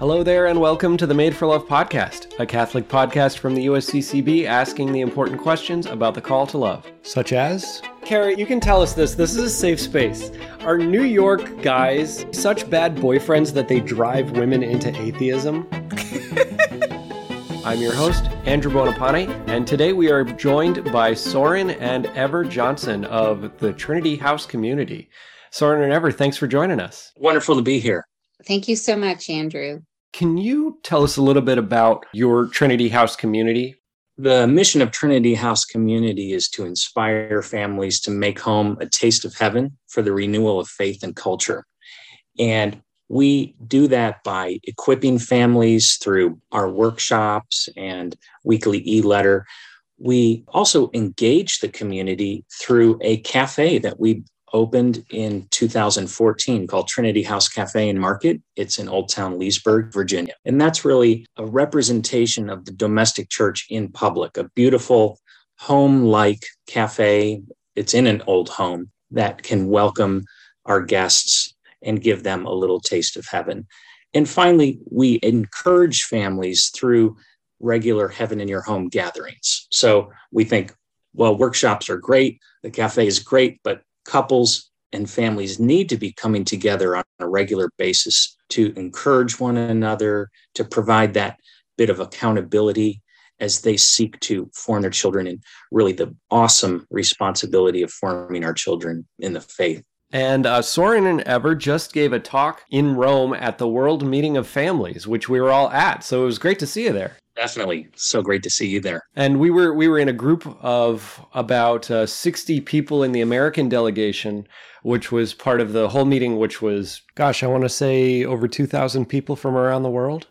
Hello there, and welcome to the Made for Love podcast, a Catholic podcast from the USCCB asking the important questions about the call to love. Such as? Carrie, you can tell us this. This is a safe space. Are New York guys such bad boyfriends that they drive women into atheism? I'm your host, Andrew Bonapane, and today we are joined by Soren and Ever Johnson of the Trinity House community. Soren and Ever, thanks for joining us. Wonderful to be here. Thank you so much, Andrew. Can you tell us a little bit about your Trinity House community? The mission of Trinity House Community is to inspire families to make home a taste of heaven for the renewal of faith and culture. And we do that by equipping families through our workshops and weekly e letter. We also engage the community through a cafe that we opened in 2014 called Trinity House Cafe and Market. It's in Old Town Leesburg, Virginia. And that's really a representation of the domestic church in public, a beautiful home like cafe. It's in an old home that can welcome our guests and give them a little taste of heaven. And finally, we encourage families through regular heaven in your home gatherings. So we think, well, workshops are great, the cafe is great, but couples and families need to be coming together on a regular basis to encourage one another, to provide that bit of accountability as they seek to form their children in really the awesome responsibility of forming our children in the faith. And uh, Soren and Ever just gave a talk in Rome at the World Meeting of Families, which we were all at. So it was great to see you there. Definitely, so great to see you there. And we were we were in a group of about uh, sixty people in the American delegation, which was part of the whole meeting, which was gosh, I want to say over two thousand people from around the world.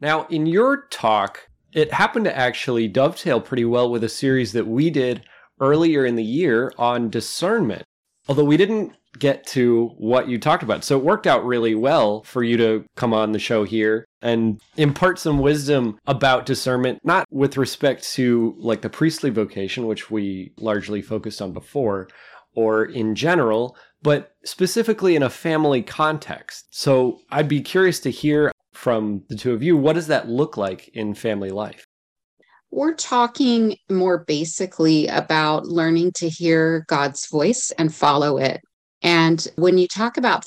Now, in your talk, it happened to actually dovetail pretty well with a series that we did earlier in the year on discernment. Although we didn't get to what you talked about. So it worked out really well for you to come on the show here and impart some wisdom about discernment, not with respect to like the priestly vocation, which we largely focused on before, or in general, but specifically in a family context. So I'd be curious to hear from the two of you what does that look like in family life? We're talking more basically about learning to hear God's voice and follow it. And when you talk about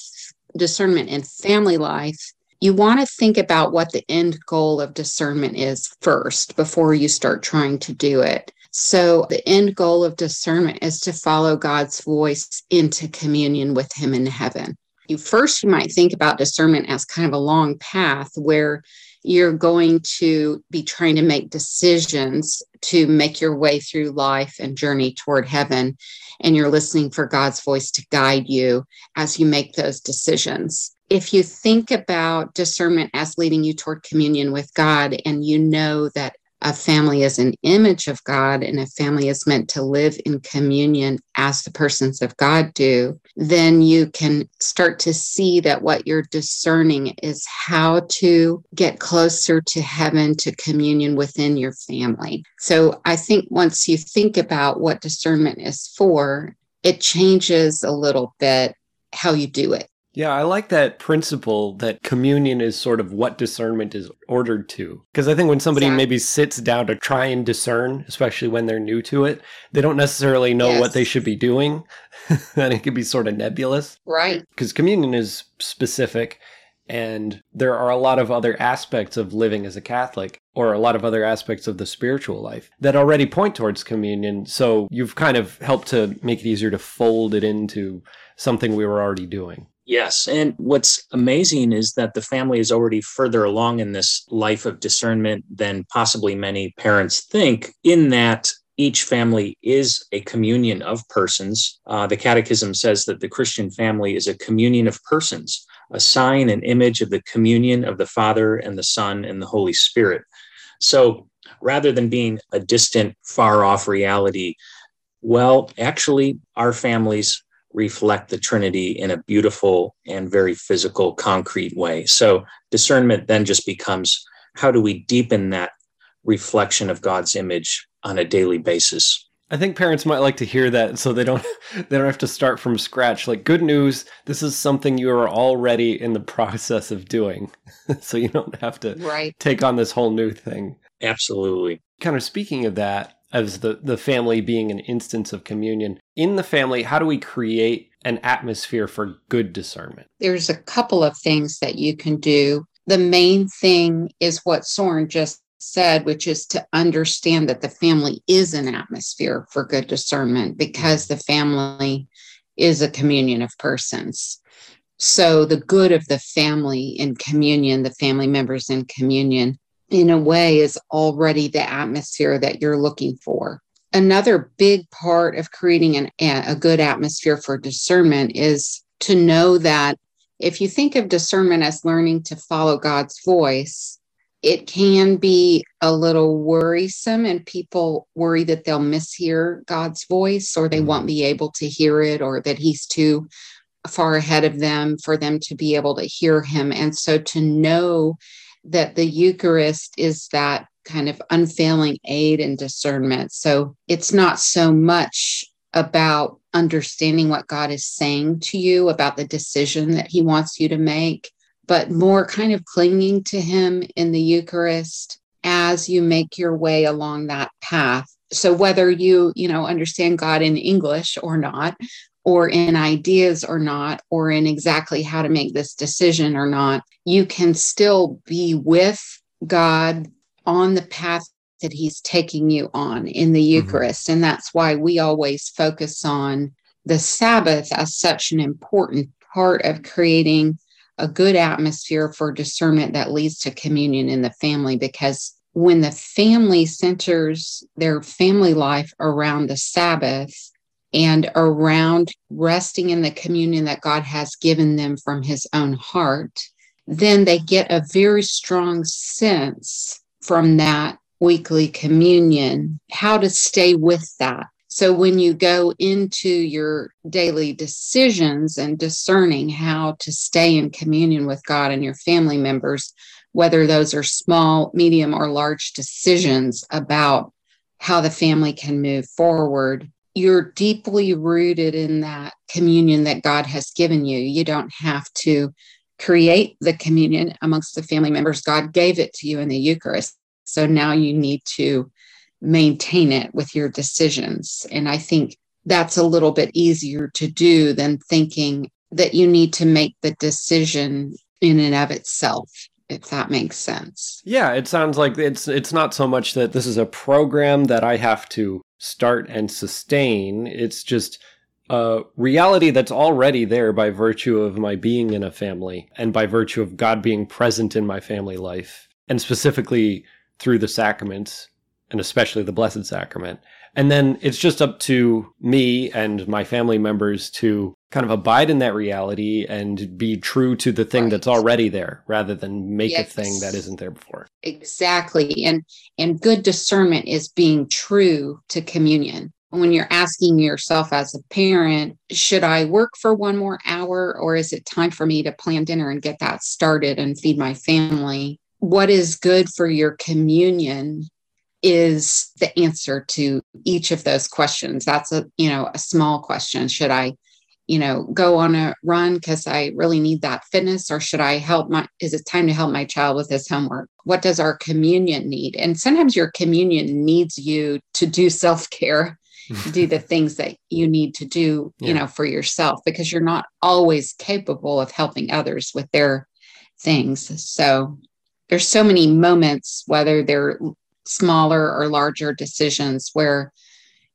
discernment in family life, you want to think about what the end goal of discernment is first before you start trying to do it. So, the end goal of discernment is to follow God's voice into communion with Him in heaven. You first, you might think about discernment as kind of a long path where you're going to be trying to make decisions to make your way through life and journey toward heaven. And you're listening for God's voice to guide you as you make those decisions. If you think about discernment as leading you toward communion with God, and you know that a family is an image of God and a family is meant to live in communion as the persons of God do, then you can start to see that what you're discerning is how to get closer to heaven, to communion within your family. So I think once you think about what discernment is for, it changes a little bit how you do it. Yeah, I like that principle that communion is sort of what discernment is ordered to. Because I think when somebody exactly. maybe sits down to try and discern, especially when they're new to it, they don't necessarily know yes. what they should be doing. and it can be sort of nebulous. Right. Because communion is specific. And there are a lot of other aspects of living as a Catholic, or a lot of other aspects of the spiritual life that already point towards communion. So you've kind of helped to make it easier to fold it into something we were already doing. Yes. And what's amazing is that the family is already further along in this life of discernment than possibly many parents think, in that each family is a communion of persons. Uh, the Catechism says that the Christian family is a communion of persons, a sign and image of the communion of the Father and the Son and the Holy Spirit. So rather than being a distant, far off reality, well, actually, our families reflect the Trinity in a beautiful and very physical, concrete way. So discernment then just becomes how do we deepen that reflection of God's image on a daily basis? I think parents might like to hear that so they don't they don't have to start from scratch. Like good news, this is something you are already in the process of doing. so you don't have to right. take on this whole new thing. Absolutely. Kind of speaking of that, as the, the family being an instance of communion, in the family, how do we create an atmosphere for good discernment? There's a couple of things that you can do. The main thing is what Soren just said, which is to understand that the family is an atmosphere for good discernment because the family is a communion of persons. So, the good of the family in communion, the family members in communion, in a way, is already the atmosphere that you're looking for. Another big part of creating an, a good atmosphere for discernment is to know that if you think of discernment as learning to follow God's voice, it can be a little worrisome and people worry that they'll mishear God's voice or they mm-hmm. won't be able to hear it or that he's too far ahead of them for them to be able to hear him. And so to know that the Eucharist is that kind of unfailing aid and discernment. So it's not so much about understanding what God is saying to you about the decision that he wants you to make, but more kind of clinging to him in the Eucharist as you make your way along that path. So whether you, you know, understand God in English or not, or in ideas or not, or in exactly how to make this decision or not, you can still be with God on the path that He's taking you on in the mm-hmm. Eucharist. Mm-hmm. And that's why we always focus on the Sabbath as such an important part of creating a good atmosphere for discernment that leads to communion in the family because when the family centers their family life around the Sabbath and around resting in the communion that God has given them from his own heart, then they get a very strong sense from that weekly communion how to stay with that. So when you go into your daily decisions and discerning how to stay in communion with God and your family members, whether those are small, medium, or large decisions about how the family can move forward, you're deeply rooted in that communion that God has given you. You don't have to create the communion amongst the family members. God gave it to you in the Eucharist. So now you need to maintain it with your decisions. And I think that's a little bit easier to do than thinking that you need to make the decision in and of itself if that makes sense. Yeah, it sounds like it's it's not so much that this is a program that I have to start and sustain. It's just a reality that's already there by virtue of my being in a family and by virtue of God being present in my family life and specifically through the sacraments and especially the Blessed Sacrament. And then it's just up to me and my family members to kind of abide in that reality and be true to the thing right. that's already there rather than make yes. a thing that isn't there before. Exactly. And and good discernment is being true to communion. When you're asking yourself as a parent, should I work for one more hour or is it time for me to plan dinner and get that started and feed my family? What is good for your communion is the answer to each of those questions that's a you know a small question should i you know go on a run because i really need that fitness or should i help my is it time to help my child with his homework? What does our communion need? And sometimes your communion needs you to do self-care do the things that you need to do yeah. you know for yourself because you're not always capable of helping others with their things. So there's so many moments whether they're smaller or larger decisions where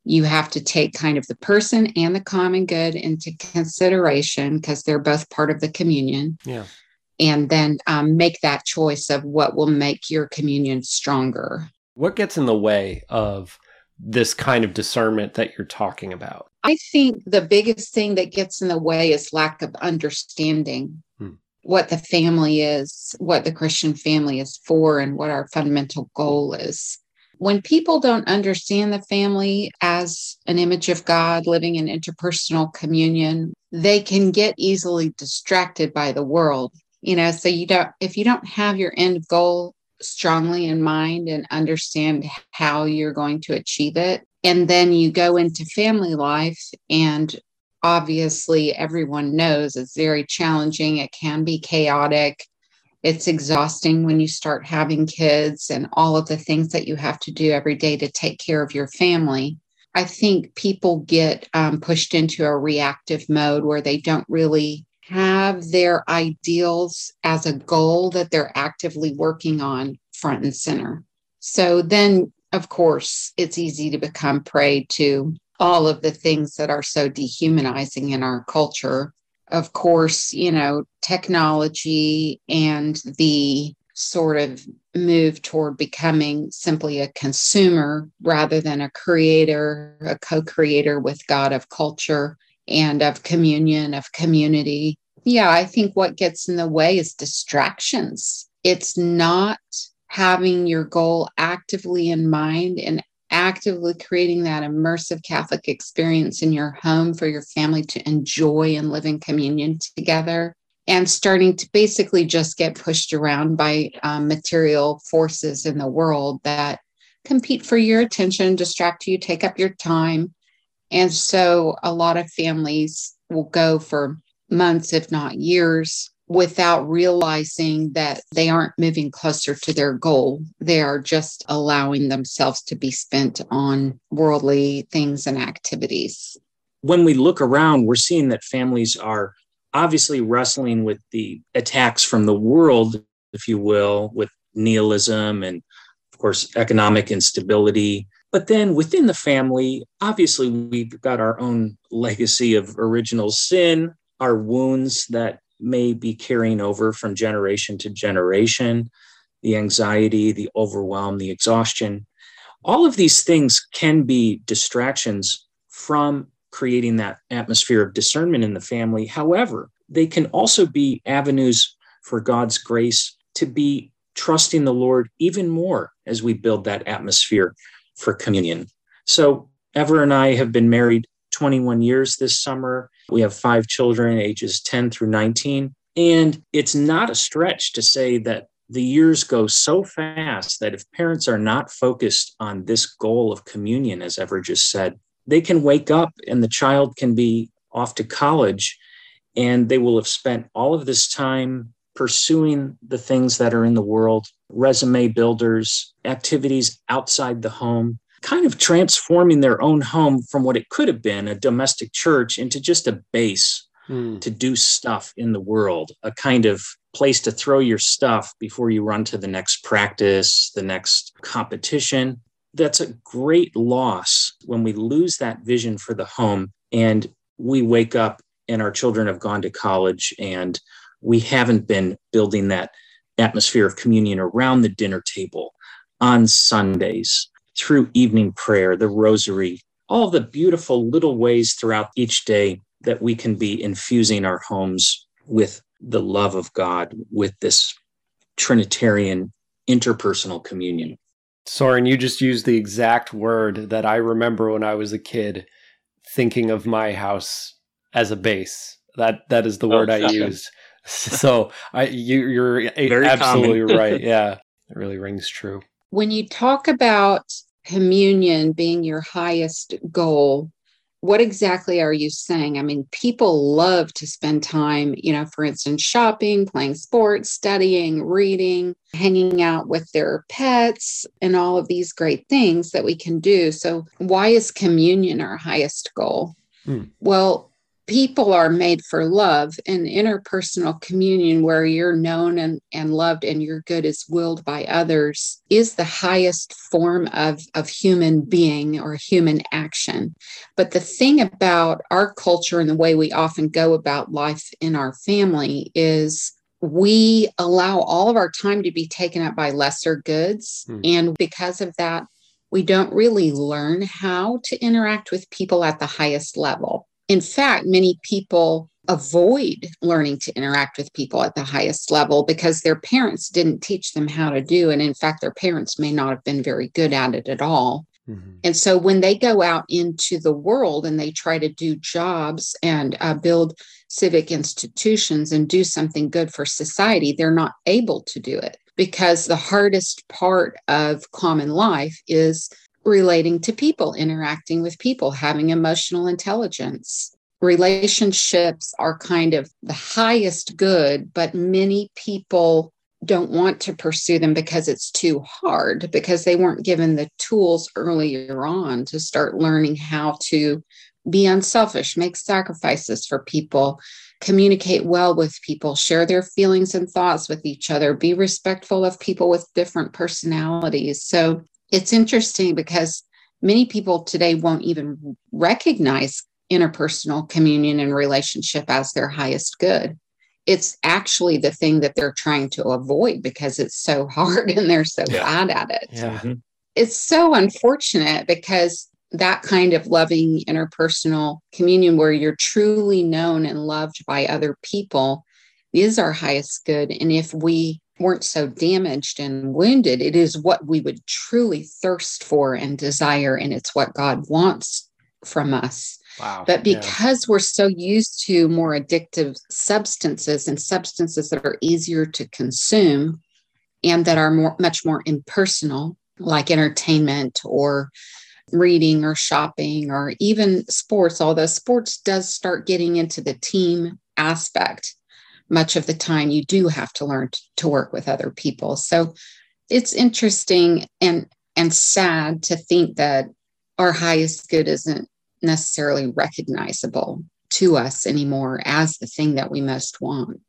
you have to take kind of the person and the common good into consideration because they're both part of the communion. Yeah. And then um, make that choice of what will make your communion stronger. What gets in the way of this kind of discernment that you're talking about? I think the biggest thing that gets in the way is lack of understanding what the family is, what the Christian family is for, and what our fundamental goal is. When people don't understand the family as an image of God living in interpersonal communion, they can get easily distracted by the world. You know, so you don't, if you don't have your end goal strongly in mind and understand how you're going to achieve it, And then you go into family life, and obviously, everyone knows it's very challenging. It can be chaotic. It's exhausting when you start having kids and all of the things that you have to do every day to take care of your family. I think people get um, pushed into a reactive mode where they don't really have their ideals as a goal that they're actively working on front and center. So then, of course, it's easy to become prey to all of the things that are so dehumanizing in our culture. Of course, you know, technology and the sort of move toward becoming simply a consumer rather than a creator, a co creator with God of culture and of communion, of community. Yeah, I think what gets in the way is distractions. It's not having your goal actively in mind and actively creating that immersive Catholic experience in your home for your family to enjoy and live in communion together and starting to basically just get pushed around by um, material forces in the world that compete for your attention, distract you, take up your time. And so a lot of families will go for months, if not years, without realizing that they aren't moving closer to their goal. They are just allowing themselves to be spent on worldly things and activities. When we look around, we're seeing that families are obviously wrestling with the attacks from the world, if you will, with nihilism and, of course, economic instability. But then within the family, obviously, we've got our own legacy of original sin, our wounds that may be carrying over from generation to generation, the anxiety, the overwhelm, the exhaustion. All of these things can be distractions from creating that atmosphere of discernment in the family. However, they can also be avenues for God's grace to be trusting the Lord even more as we build that atmosphere for communion. So, Ever and I have been married 21 years this summer. We have five children, ages 10 through 19. And it's not a stretch to say that the years go so fast that if parents are not focused on this goal of communion, as Ever just said, they can wake up and the child can be off to college and they will have spent all of this time pursuing the things that are in the world resume builders activities outside the home kind of transforming their own home from what it could have been a domestic church into just a base mm. to do stuff in the world a kind of place to throw your stuff before you run to the next practice the next competition that's a great loss when we lose that vision for the home and we wake up and our children have gone to college and we haven't been building that atmosphere of communion around the dinner table on Sundays through evening prayer, the rosary, all the beautiful little ways throughout each day that we can be infusing our homes with the love of God, with this Trinitarian interpersonal communion. Soren, you just used the exact word that I remember when I was a kid thinking of my house as a base. That that is the oh, word I used. So I you you're Very absolutely right. Yeah. It really rings true. When you talk about communion being your highest goal, what exactly are you saying? I mean, people love to spend time, you know, for instance, shopping, playing sports, studying, reading, hanging out with their pets, and all of these great things that we can do. So, why is communion our highest goal? Hmm. Well, people are made for love and interpersonal communion where you're known and, and loved and your good is willed by others is the highest form of, of human being or human action. But the thing about our culture and the way we often go about life in our family is we allow all of our time to be taken up by lesser goods. Hmm. and because of that we don't really learn how to interact with people at the highest level in fact, many people avoid learning to interact with people at the highest level because their parents didn't teach them how to do. And in fact, their parents may not have been very good at it at all. Mm-hmm. And so when they go out into the world and they try to do jobs and uh, build civic institutions and do something good for society, they're not able to do it because the hardest part of common life is relating to people, interacting with people, having emotional intelligence. Relationships are kind of the highest good, but many people don't want to pursue them because it's too hard, because they weren't given the tools earlier on to start learning how to be unselfish, make sacrifices for people, communicate well with people, share their feelings and thoughts with each other, be respectful of people with different personalities. So it's interesting because many people today won't even recognize interpersonal communion and relationship as their highest good. It's actually the thing that they're trying to avoid because it's so hard and they're so yeah. bad at it. Yeah. Mm-hmm. It's so unfortunate because that kind of loving interpersonal communion where you're truly known and loved by other people is our highest good. And if we weren't so damaged and wounded, it is what we would truly thirst for and desire. And it's what God wants from us. Wow. But because yeah. we're so used to more addictive substances and substances that are easier to consume and that are more much more impersonal, like entertainment or reading or shopping or even sports, although sports does start getting into the team aspect, much of the time you do have to learn to work with other people. So it's interesting and and sad to think that our highest good isn't necessarily recognizable to us anymore as the thing that we most want.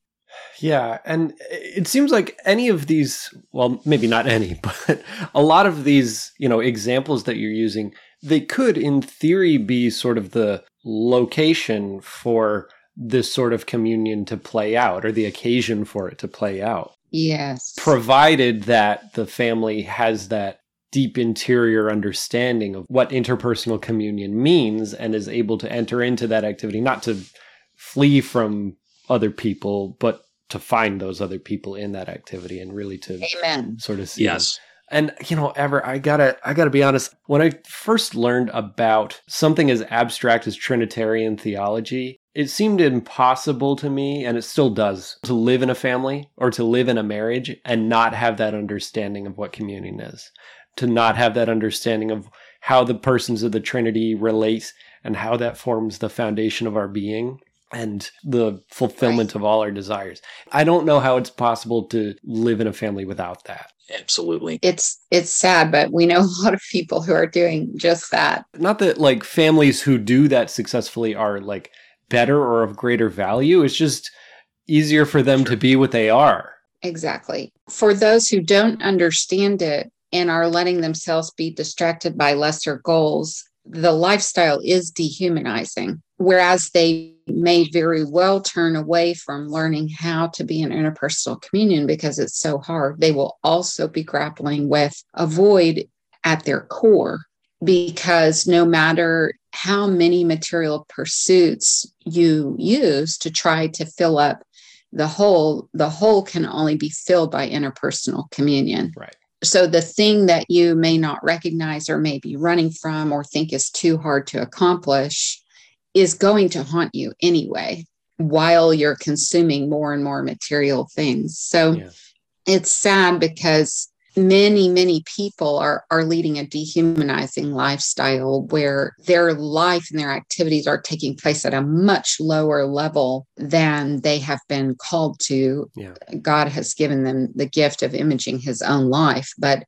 Yeah, and it seems like any of these, well, maybe not any, but a lot of these, you know, examples that you're using, they could in theory be sort of the location for this sort of communion to play out or the occasion for it to play out. Yes. Provided that the family has that deep interior understanding of what interpersonal communion means and is able to enter into that activity, not to flee from other people, but to find those other people in that activity and really to Amen. sort of see. Yes. And you know, ever I gotta I gotta be honest. When I first learned about something as abstract as Trinitarian theology, it seemed impossible to me, and it still does, to live in a family or to live in a marriage and not have that understanding of what communion is. To not have that understanding of how the persons of the Trinity relate and how that forms the foundation of our being and the fulfillment right. of all our desires. I don't know how it's possible to live in a family without that. Absolutely. It's it's sad, but we know a lot of people who are doing just that. Not that like families who do that successfully are like better or of greater value. It's just easier for them to be what they are. Exactly. For those who don't understand it and are letting themselves be distracted by lesser goals, the lifestyle is dehumanizing. Whereas they may very well turn away from learning how to be an interpersonal communion because it's so hard. They will also be grappling with a void at their core because no matter how many material pursuits you use to try to fill up the hole, the hole can only be filled by interpersonal communion. Right. So the thing that you may not recognize or may be running from or think is too hard to accomplish is going to haunt you anyway while you're consuming more and more material things. So yeah. it's sad because many many people are are leading a dehumanizing lifestyle where their life and their activities are taking place at a much lower level than they have been called to yeah. god has given them the gift of imaging his own life but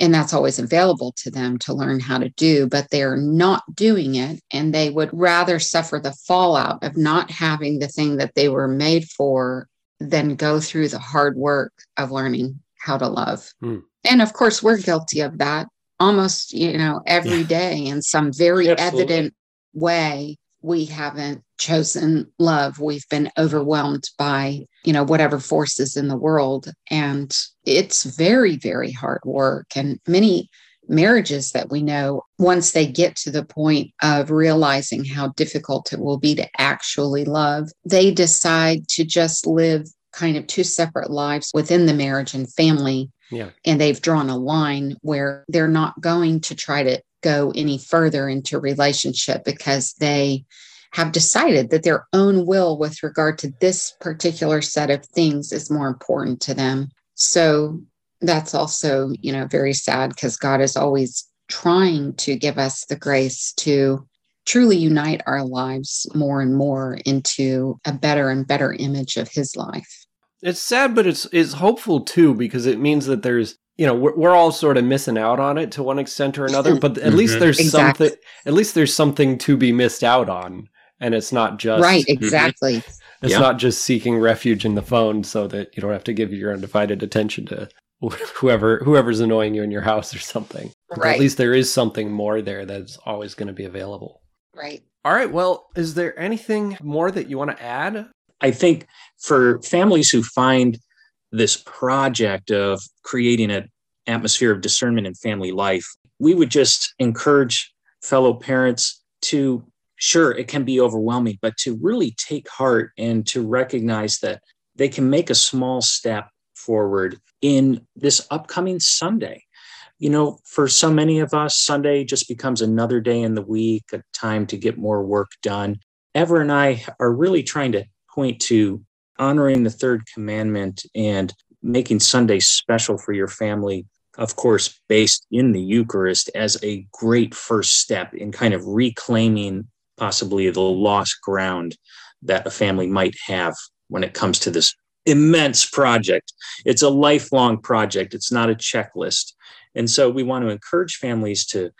and that's always available to them to learn how to do, but they're not doing it. And they would rather suffer the fallout of not having the thing that they were made for than go through the hard work of learning how to love. Mm. And of course, we're guilty of that almost, you know, every yeah. day in some very Absolutely. evident way we haven't chosen love we've been overwhelmed by you know whatever forces in the world and it's very very hard work and many marriages that we know once they get to the point of realizing how difficult it will be to actually love they decide to just live kind of two separate lives within the marriage and family yeah. and they've drawn a line where they're not going to try to go any further into relationship because they have decided that their own will with regard to this particular set of things is more important to them. So that's also, you know, very sad because God is always trying to give us the grace to truly unite our lives more and more into a better and better image of his life. It's sad, but it's it's hopeful too because it means that there's you know we're, we're all sort of missing out on it to one extent or another, but at mm-hmm. least there's exactly. something at least there's something to be missed out on, and it's not just right exactly. It's yeah. not just seeking refuge in the phone so that you don't have to give your undivided attention to whoever whoever's annoying you in your house or something. Right. At least there is something more there that's always going to be available. Right. All right. Well, is there anything more that you want to add? I think for families who find this project of creating an atmosphere of discernment in family life, we would just encourage fellow parents to sure it can be overwhelming but to really take heart and to recognize that they can make a small step forward in this upcoming Sunday. You know, for so many of us, Sunday just becomes another day in the week, a time to get more work done. Ever and I are really trying to point to honoring the third commandment and making Sunday special for your family, of course, based in the Eucharist as a great first step in kind of reclaiming possibly the lost ground that a family might have when it comes to this immense project. It's a lifelong project, it's not a checklist. And so we want to encourage families to,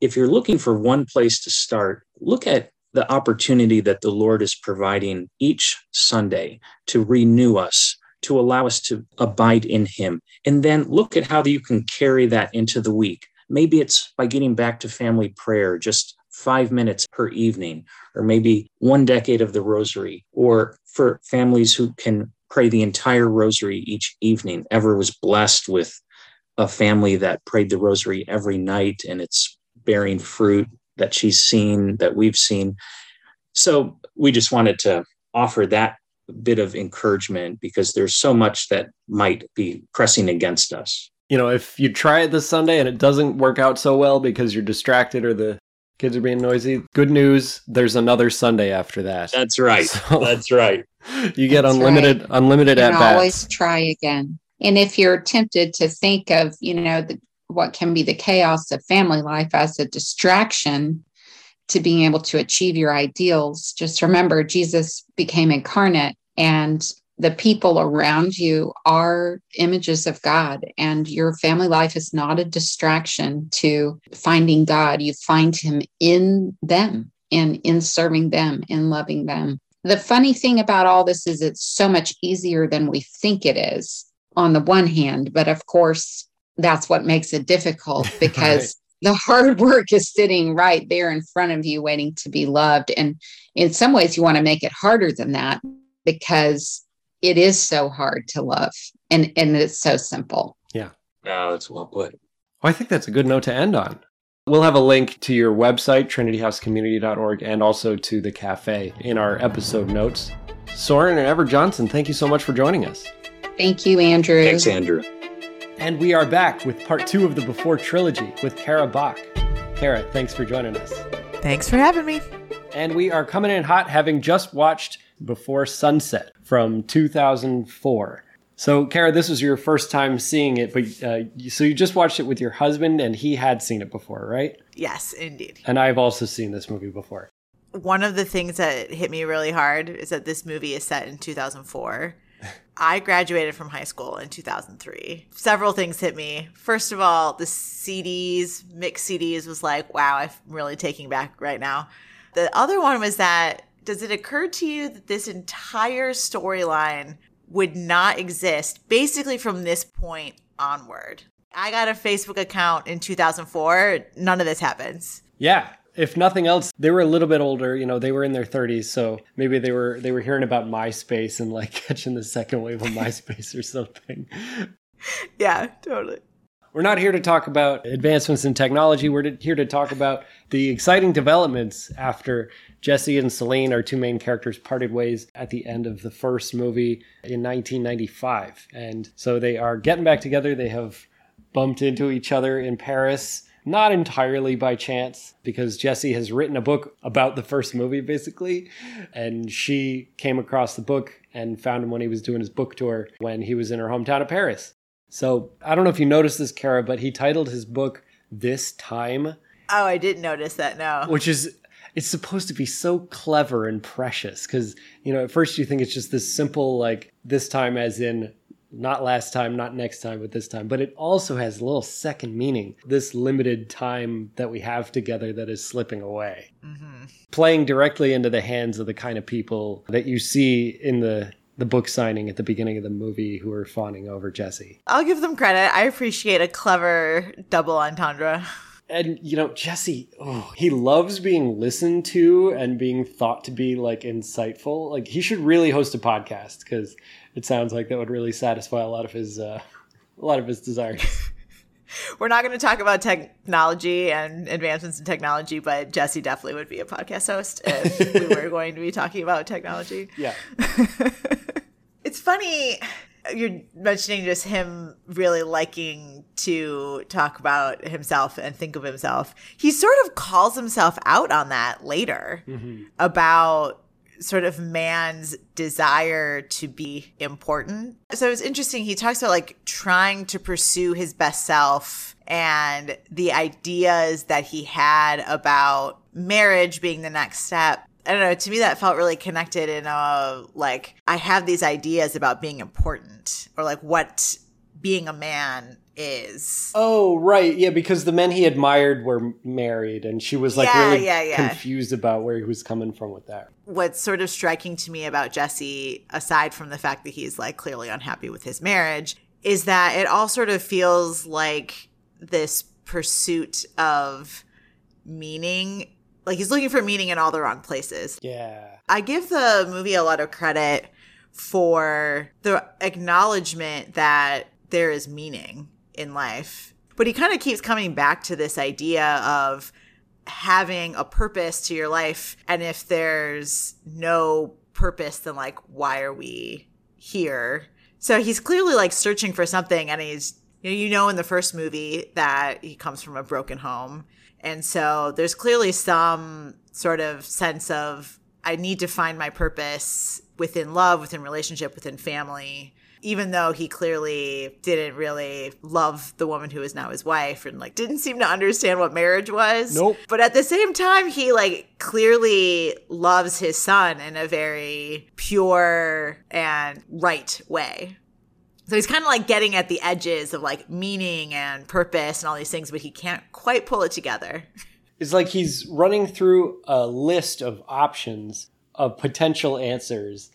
if you're looking for one place to start, look at the opportunity that the Lord is providing each Sunday to renew us, to allow us to abide in Him. And then look at how you can carry that into the week. Maybe it's by getting back to family prayer, just five minutes per evening, or maybe one decade of the rosary, or for families who can pray the entire rosary each evening. Ever was blessed with a family that prayed the rosary every night and it's bearing fruit that she's seen, that we've seen. So we just wanted to offer that bit of encouragement because there's so much that might be pressing against us. You know, if you try it this Sunday and it doesn't work out so well because you're distracted or the kids are being noisy, good news, there's another Sunday after that. That's right. So That's right. You get That's unlimited right. unlimited at bats. Always try again. And if you're tempted to think of, you know, the, what can be the chaos of family life as a distraction to being able to achieve your ideals, just remember Jesus became incarnate and the people around you are images of God, and your family life is not a distraction to finding God. You find Him in them and in serving them, in loving them. The funny thing about all this is it's so much easier than we think it is on the one hand, but of course, that's what makes it difficult because right. the hard work is sitting right there in front of you, waiting to be loved. And in some ways, you want to make it harder than that because it is so hard to love and, and it's so simple. Yeah. Oh, no, that's well put. Well, I think that's a good note to end on. We'll have a link to your website, trinityhousecommunity.org, and also to the cafe in our episode notes. Soren and Ever Johnson, thank you so much for joining us. Thank you, Andrew. Thanks, Andrew. And we are back with part two of the Before trilogy with Kara Bach. Kara, thanks for joining us. Thanks for having me. And we are coming in hot, having just watched Before Sunset from 2004. So, Kara, this was your first time seeing it, but uh, so you just watched it with your husband, and he had seen it before, right? Yes, indeed. And I've also seen this movie before. One of the things that hit me really hard is that this movie is set in 2004. I graduated from high school in 2003. Several things hit me. First of all, the CDs, mixed CDs, was like, wow, I'm really taking back right now. The other one was that does it occur to you that this entire storyline would not exist basically from this point onward? I got a Facebook account in 2004. None of this happens. Yeah, if nothing else, they were a little bit older. You know, they were in their 30s, so maybe they were they were hearing about MySpace and like catching the second wave of MySpace or something. Yeah, totally. We're not here to talk about advancements in technology. We're here to talk about the exciting developments after Jesse and Celine, our two main characters, parted ways at the end of the first movie in 1995. And so they are getting back together. They have bumped into each other in Paris not entirely by chance, because Jesse has written a book about the first movie, basically. And she came across the book and found him when he was doing his book tour when he was in her hometown of Paris. So I don't know if you noticed this, Kara, but he titled his book this time. Oh, I didn't notice that. No. Which is it's supposed to be so clever and precious because you know at first you think it's just this simple like this time as in not last time not next time but this time but it also has a little second meaning this limited time that we have together that is slipping away mm-hmm. playing directly into the hands of the kind of people that you see in the the book signing at the beginning of the movie who are fawning over Jesse. I'll give them credit. I appreciate a clever double entendre. And you know, Jesse, oh, he loves being listened to and being thought to be like insightful. Like he should really host a podcast because it sounds like that would really satisfy a lot of his uh, a lot of his desires. We're not going to talk about technology and advancements in technology, but Jesse definitely would be a podcast host if we were going to be talking about technology. Yeah. it's funny you're mentioning just him really liking to talk about himself and think of himself. He sort of calls himself out on that later mm-hmm. about sort of man's desire to be important. So it's interesting. He talks about like trying to pursue his best self and the ideas that he had about marriage being the next step I don't know. To me, that felt really connected in a like I have these ideas about being important or like what being a man is. Oh, right. Yeah, because the men he admired were married and she was like yeah, really yeah, yeah. confused about where he was coming from with that. What's sort of striking to me about Jesse, aside from the fact that he's like clearly unhappy with his marriage, is that it all sort of feels like this pursuit of meaning like he's looking for meaning in all the wrong places. Yeah. I give the movie a lot of credit for the acknowledgement that there is meaning in life. But he kind of keeps coming back to this idea of having a purpose to your life. And if there's no purpose, then like, why are we here? So he's clearly like searching for something. And he's, you know, you know in the first movie that he comes from a broken home and so there's clearly some sort of sense of I need to find my purpose within love, within relationship, within family. Even though he clearly didn't really love the woman who is now his wife and like didn't seem to understand what marriage was. Nope. But at the same time, he like clearly loves his son in a very pure and right way. So he's kind of like getting at the edges of like meaning and purpose and all these things, but he can't quite pull it together. It's like he's running through a list of options of potential answers.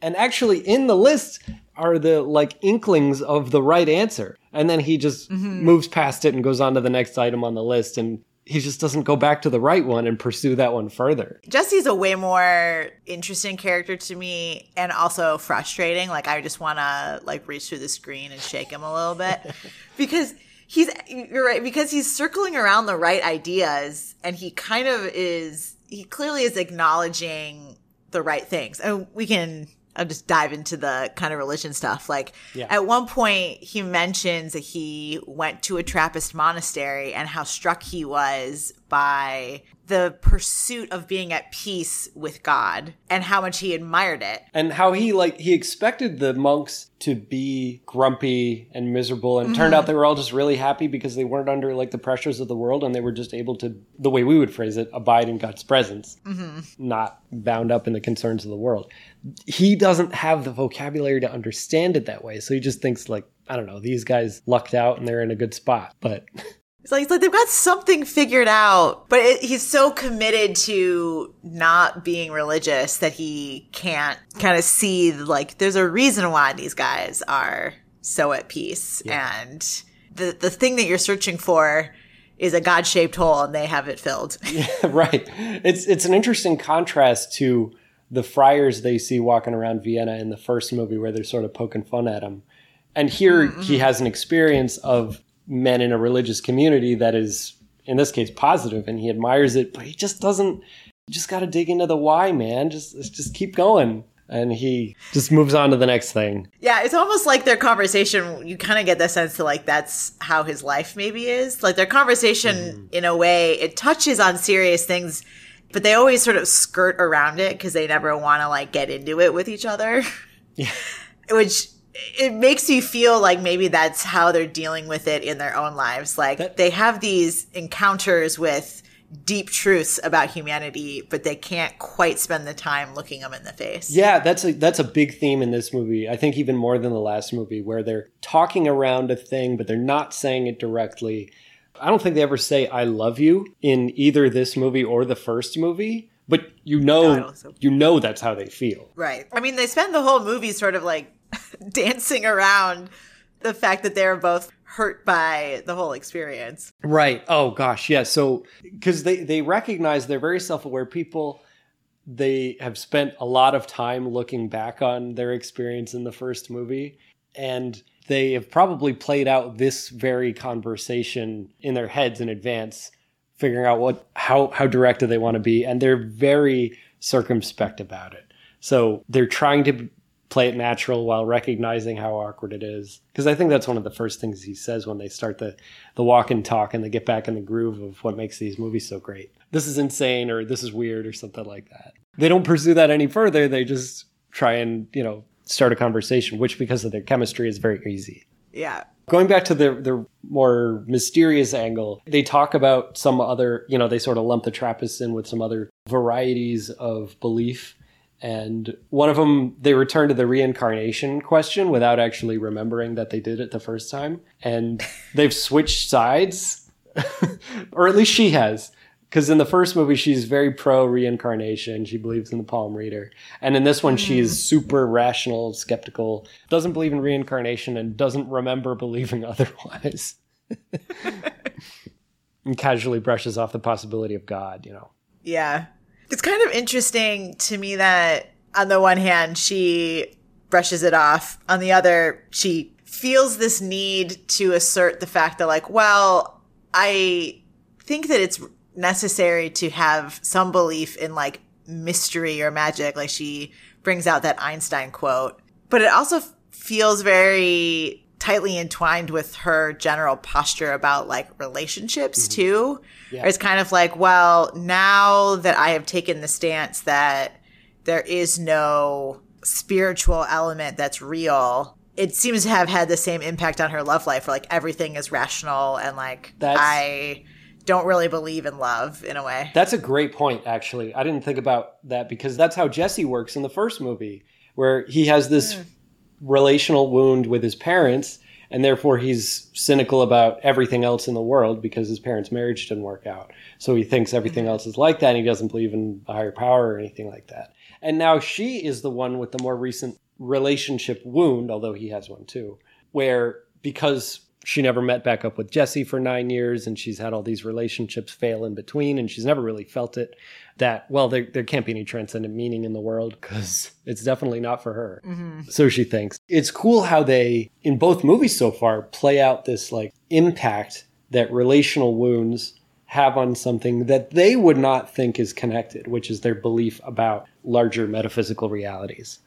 And actually, in the list are the like inklings of the right answer. And then he just mm-hmm. moves past it and goes on to the next item on the list. And he just doesn't go back to the right one and pursue that one further. Jesse's a way more interesting character to me and also frustrating. Like I just want to like reach through the screen and shake him a little bit because he's you're right because he's circling around the right ideas and he kind of is he clearly is acknowledging the right things. And we can I'll just dive into the kind of religion stuff. Like yeah. at one point, he mentions that he went to a Trappist monastery and how struck he was by the pursuit of being at peace with God and how much he admired it. And how he like he expected the monks to be grumpy and miserable and mm-hmm. turned out they were all just really happy because they weren't under like the pressures of the world and they were just able to the way we would phrase it abide in God's presence, mm-hmm. not bound up in the concerns of the world. He doesn't have the vocabulary to understand it that way. So he just thinks like I don't know, these guys lucked out and they're in a good spot. But It's like, it's like they've got something figured out, but it, he's so committed to not being religious that he can't kind of see like there's a reason why these guys are so at peace, yeah. and the the thing that you're searching for is a God shaped hole, and they have it filled. yeah, right. It's it's an interesting contrast to the friars they see walking around Vienna in the first movie, where they're sort of poking fun at him. And here mm-hmm. he has an experience of men in a religious community that is in this case positive and he admires it but he just doesn't you just got to dig into the why man just just keep going and he just moves on to the next thing yeah it's almost like their conversation you kind of get the sense that like that's how his life maybe is like their conversation mm. in a way it touches on serious things but they always sort of skirt around it because they never want to like get into it with each other yeah which it makes you feel like maybe that's how they're dealing with it in their own lives. Like That- they have these encounters with deep truths about humanity, but they can't quite spend the time looking them in the face. Yeah, that's a that's a big theme in this movie. I think even more than the last movie, where they're talking around a thing, but they're not saying it directly. I don't think they ever say "I love you" in either this movie or the first movie, but you know, so. you know that's how they feel. Right. I mean, they spend the whole movie sort of like dancing around the fact that they're both hurt by the whole experience. Right. Oh gosh, yeah. So because they they recognize they're very self aware people. They have spent a lot of time looking back on their experience in the first movie, and they have probably played out this very conversation in their heads in advance, figuring out what how how direct do they want to be, and they're very circumspect about it. So they're trying to play it natural while recognizing how awkward it is. Because I think that's one of the first things he says when they start the the walk and talk and they get back in the groove of what makes these movies so great. This is insane or this is weird or something like that. They don't pursue that any further. They just try and, you know, start a conversation, which because of their chemistry is very easy. Yeah. Going back to the the more mysterious angle, they talk about some other, you know, they sort of lump the Trappists in with some other varieties of belief. And one of them, they return to the reincarnation question without actually remembering that they did it the first time. And they've switched sides, or at least she has. Because in the first movie, she's very pro reincarnation. She believes in the palm reader. And in this one, she is mm. super rational, skeptical, doesn't believe in reincarnation, and doesn't remember believing otherwise. and casually brushes off the possibility of God, you know. Yeah. It's kind of interesting to me that on the one hand, she brushes it off. On the other, she feels this need to assert the fact that, like, well, I think that it's necessary to have some belief in like mystery or magic. Like, she brings out that Einstein quote, but it also f- feels very tightly entwined with her general posture about like relationships mm-hmm. too. Yeah. It's kind of like, well, now that I have taken the stance that there is no spiritual element that's real, it seems to have had the same impact on her love life where like everything is rational and like That's- I don't really believe in love in a way. That's a great point, actually. I didn't think about that because that's how Jesse works in the first movie, where he has this hmm. relational wound with his parents, and therefore he's cynical about everything else in the world because his parents' marriage didn't work out. So he thinks everything hmm. else is like that, and he doesn't believe in a higher power or anything like that. And now she is the one with the more recent relationship wound, although he has one too, where because she never met back up with Jesse for nine years and she's had all these relationships fail in between and she's never really felt it that, well, there, there can't be any transcendent meaning in the world because it's definitely not for her. Mm-hmm. So she thinks. It's cool how they, in both movies so far, play out this like impact that relational wounds have on something that they would not think is connected, which is their belief about larger metaphysical realities.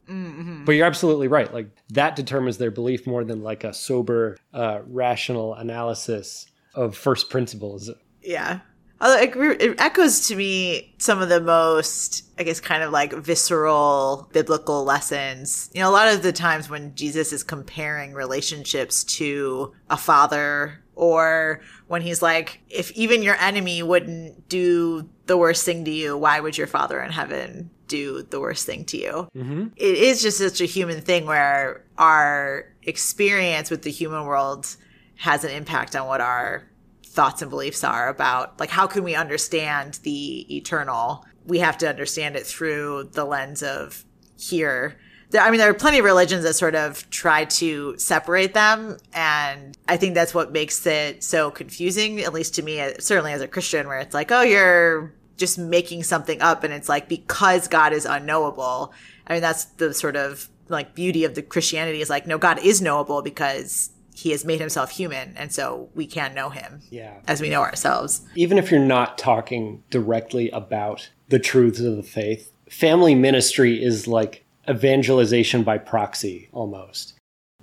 But you're absolutely right. Like that determines their belief more than like a sober, uh, rational analysis of first principles. Yeah. Although I agree, it echoes to me some of the most, I guess, kind of like visceral biblical lessons. You know, a lot of the times when Jesus is comparing relationships to a father, or when he's like, if even your enemy wouldn't do the worst thing to you, why would your father in heaven do the worst thing to you? Mm-hmm. It is just such a human thing where our experience with the human world has an impact on what our thoughts and beliefs are about like how can we understand the eternal? We have to understand it through the lens of here there, i mean there are plenty of religions that sort of try to separate them and i think that's what makes it so confusing at least to me uh, certainly as a christian where it's like oh you're just making something up and it's like because god is unknowable i mean that's the sort of like beauty of the christianity is like no god is knowable because he has made himself human and so we can know him Yeah. as we know ourselves Even if you're not talking directly about the truths of the faith, family ministry is like evangelization by proxy almost,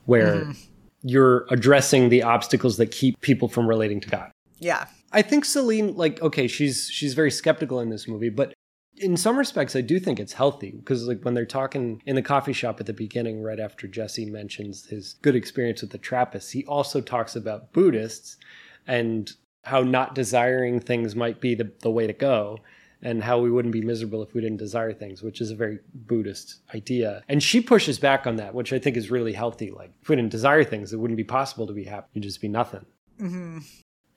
where mm-hmm. you're addressing the obstacles that keep people from relating to God. yeah. I think Celine, like, okay, she's she's very skeptical in this movie, but in some respects, I do think it's healthy because, like, when they're talking in the coffee shop at the beginning, right after Jesse mentions his good experience with the Trappists, he also talks about Buddhists and how not desiring things might be the, the way to go and how we wouldn't be miserable if we didn't desire things, which is a very Buddhist idea. And she pushes back on that, which I think is really healthy. Like, if we didn't desire things, it wouldn't be possible to be happy. You'd just be nothing. Mm-hmm.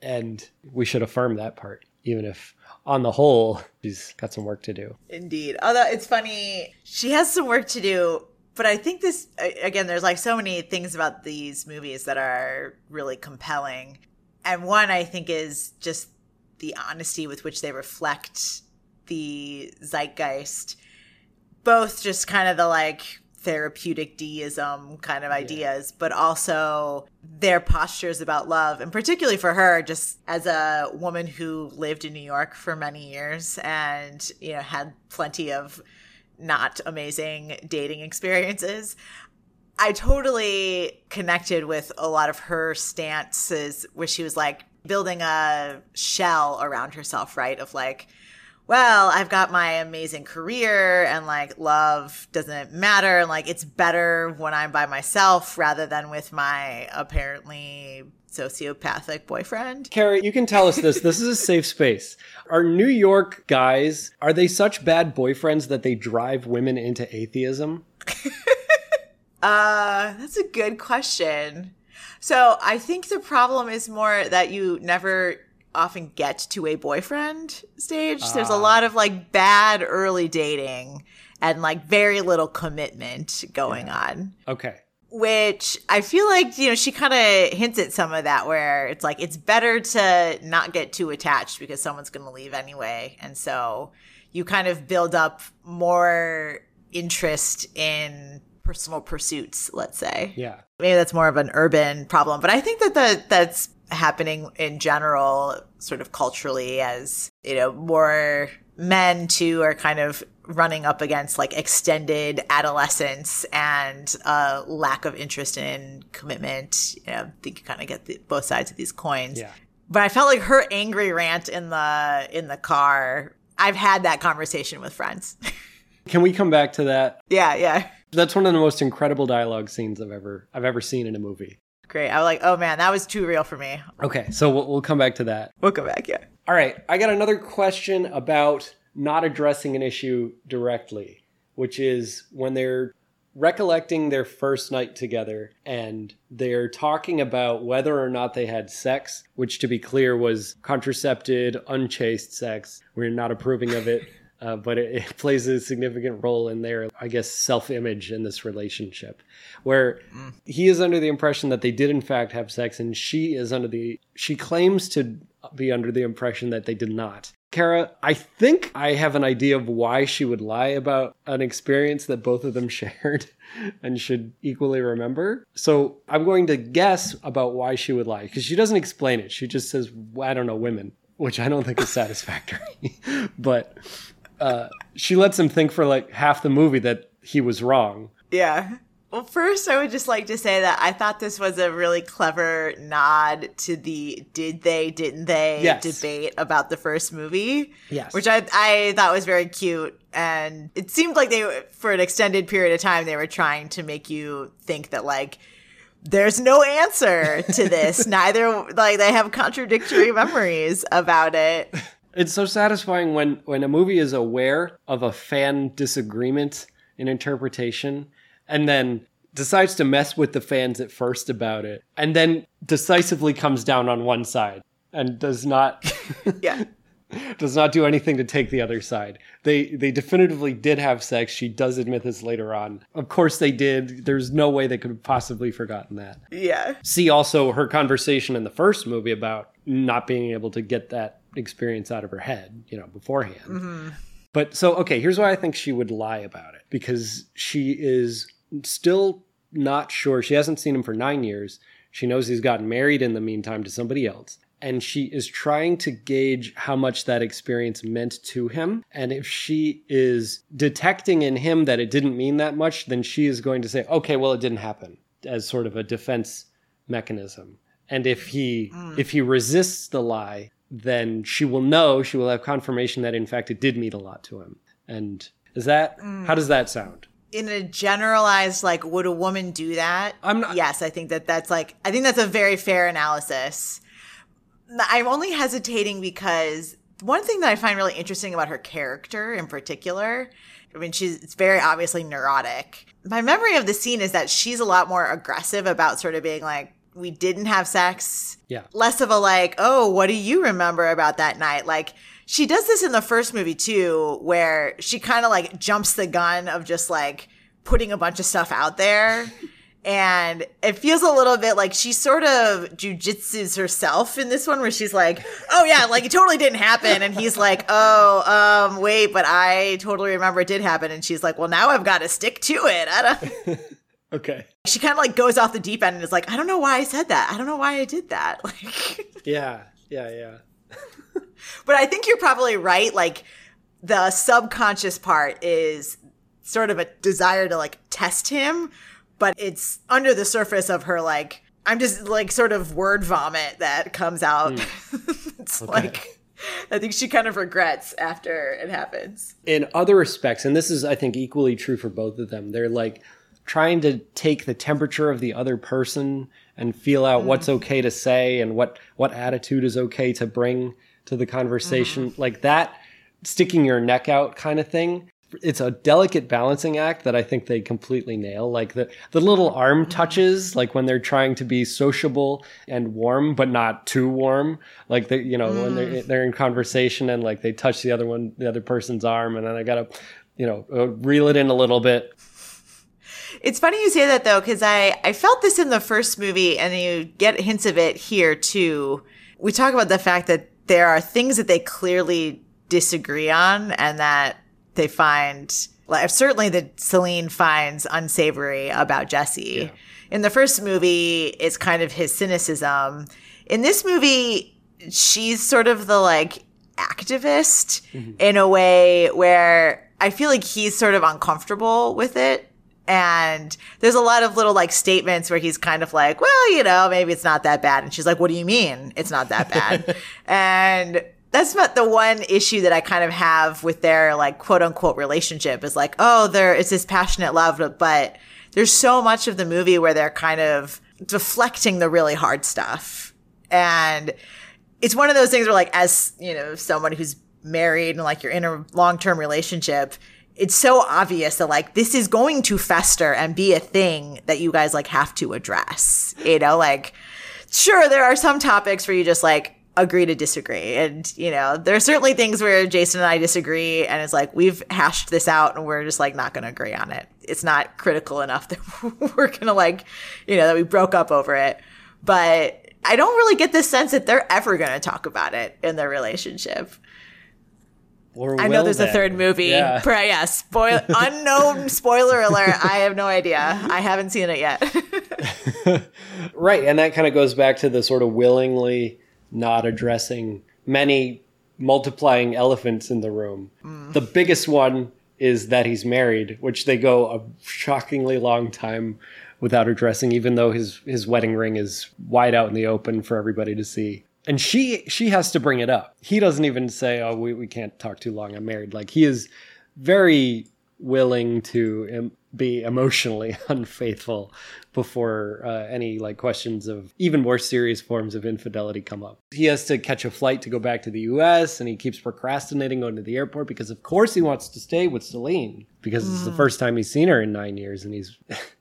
And we should affirm that part, even if on the whole, she's got some work to do. Indeed. Although it's funny, she has some work to do. But I think this, again, there's like so many things about these movies that are really compelling. And one I think is just the honesty with which they reflect the zeitgeist, both just kind of the like therapeutic deism kind of ideas, yeah. but also their postures about love. And particularly for her, just as a woman who lived in New York for many years and, you know, had plenty of not amazing dating experiences. I totally connected with a lot of her stances where she was like building a shell around herself, right? Of like, well, I've got my amazing career and like love doesn't matter. And like it's better when I'm by myself rather than with my apparently sociopathic boyfriend. Carrie, you can tell us this. This is a safe space. Are New York guys, are they such bad boyfriends that they drive women into atheism? uh, that's a good question. So I think the problem is more that you never often get to a boyfriend stage. Uh. There's a ah. lot of like bad early dating and like very little commitment going yeah. on. Okay. Which I feel like, you know, she kind of hints at some of that where it's like it's better to not get too attached because someone's going to leave anyway. And so you kind of build up more interest in personal pursuits, let's say. Yeah. Maybe that's more of an urban problem, but I think that the, that's happening in general, sort of culturally, as you know, more men too are kind of running up against like extended adolescence and a lack of interest in commitment. You know, I think you kind of get the, both sides of these coins. Yeah. But I felt like her angry rant in the in the car. I've had that conversation with friends. Can we come back to that? Yeah, yeah. That's one of the most incredible dialogue scenes I've ever I've ever seen in a movie great. I was like, oh man, that was too real for me. Okay, so we'll, we'll come back to that. We'll come back, yeah. All right, I got another question about not addressing an issue directly, which is when they're recollecting their first night together and they're talking about whether or not they had sex, which to be clear was contracepted, unchaste sex. We're not approving of it. Uh, but it, it, plays a significant role in their, I guess, self image in this relationship, where mm. he is under the impression that they did, in fact, have sex, and she is under the, she claims to be under the impression that they did not. Kara, I think I have an idea of why she would lie about an experience that both of them shared and should equally remember. So I'm going to guess about why she would lie because she doesn't explain it. She just says, I don't know, women, which I don't think is satisfactory. but uh, she lets him think for like half the movie that he was wrong. Yeah. Well, first, I would just like to say that I thought this was a really clever nod to the did they, didn't they yes. debate about the first movie. Yes. Which I, I thought was very cute. And it seemed like they, for an extended period of time, they were trying to make you think that, like, there's no answer to this. Neither, like, they have contradictory memories about it. It's so satisfying when when a movie is aware of a fan disagreement in interpretation and then decides to mess with the fans at first about it and then decisively comes down on one side and does not yeah does not do anything to take the other side. They they definitively did have sex. She does admit this later on. Of course they did. There's no way they could have possibly forgotten that. Yeah. See also her conversation in the first movie about not being able to get that experience out of her head, you know, beforehand. Mm-hmm. But so okay, here's why I think she would lie about it because she is still not sure. She hasn't seen him for 9 years. She knows he's gotten married in the meantime to somebody else and she is trying to gauge how much that experience meant to him. And if she is detecting in him that it didn't mean that much, then she is going to say, okay, well, it didn't happen as sort of a defense mechanism. And if he mm. if he resists the lie, then she will know, she will have confirmation that in fact it did mean a lot to him. And is that mm. how does that sound? in a generalized like would a woman do that I'm not- yes i think that that's like i think that's a very fair analysis i'm only hesitating because one thing that i find really interesting about her character in particular i mean she's it's very obviously neurotic my memory of the scene is that she's a lot more aggressive about sort of being like we didn't have sex. Yeah. less of a like oh what do you remember about that night? Like she does this in the first movie too where she kind of like jumps the gun of just like putting a bunch of stuff out there. And it feels a little bit like she sort of jujitsus herself in this one where she's like oh yeah like it totally didn't happen. And he's like oh um wait but i totally remember it did happen. And she's like well now i've got to stick to it. I don't Okay. she kind of like goes off the deep end and is like i don't know why i said that i don't know why i did that like Yeah. Yeah. Yeah. But I think you're probably right. Like the subconscious part is sort of a desire to like test him, but it's under the surface of her like I'm just like sort of word vomit that comes out. Hmm. it's like I think she kind of regrets after it happens. in other respects, and this is, I think, equally true for both of them, they're like trying to take the temperature of the other person and feel out what's mm-hmm. okay to say and what what attitude is okay to bring to the conversation, mm-hmm. like that sticking your neck out kind of thing. It's a delicate balancing act that I think they completely nail. Like the the little arm mm-hmm. touches, like when they're trying to be sociable and warm, but not too warm. Like they, you know, when they're mm. they're in conversation and like they touch the other one, the other person's arm, and then I gotta, you know, uh, reel it in a little bit. It's funny you say that though, because I, I felt this in the first movie and you get hints of it here too. We talk about the fact that there are things that they clearly disagree on and that they find, like, certainly that Celine finds unsavory about Jesse. In the first movie, it's kind of his cynicism. In this movie, she's sort of the like activist mm-hmm. in a way where I feel like he's sort of uncomfortable with it. And there's a lot of little like statements where he's kind of like, well, you know, maybe it's not that bad. And she's like, what do you mean it's not that bad? and that's not the one issue that I kind of have with their like quote unquote relationship is like, oh, there it's this passionate love, but there's so much of the movie where they're kind of deflecting the really hard stuff. And it's one of those things where like as, you know, someone who's married and like you're in a long-term relationship, it's so obvious that like this is going to fester and be a thing that you guys like have to address. You know, like sure there are some topics where you just like agree to disagree. And, you know, there are certainly things where Jason and I disagree and it's like we've hashed this out and we're just like not going to agree on it. It's not critical enough that we're going to like, you know, that we broke up over it. But I don't really get the sense that they're ever going to talk about it in their relationship. Or I know there's a third movie. Yeah. Yeah, yeah spoil unknown spoiler alert. I have no idea. I haven't seen it yet. Right, and that kind of goes back to the sort of willingly not addressing many multiplying elephants in the room. Mm. The biggest one is that he's married, which they go a shockingly long time without addressing, even though his his wedding ring is wide out in the open for everybody to see. And she she has to bring it up. He doesn't even say, "Oh, we, we can't talk too long. I'm married." Like he is very willing to em- be emotionally unfaithful before uh, any like questions of even more serious forms of infidelity come up. He has to catch a flight to go back to the U.S. and he keeps procrastinating going to the airport because, of course, he wants to stay with Celine because it's the first time he's seen her in nine years and he's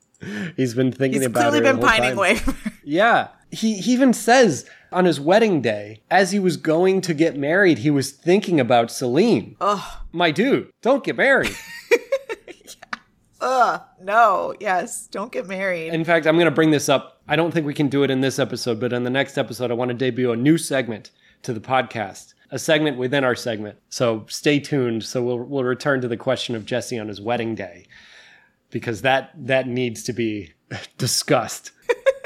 he's been thinking He's about clearly her been pining away. Yeah. He, he even says on his wedding day, as he was going to get married, he was thinking about Celine. Ugh. My dude, don't get married. Ugh. No. Yes. Don't get married. in fact, I'm going to bring this up. I don't think we can do it in this episode, but in the next episode, I want to debut a new segment to the podcast, a segment within our segment. So stay tuned. So we'll, we'll return to the question of Jesse on his wedding day because that, that needs to be discussed.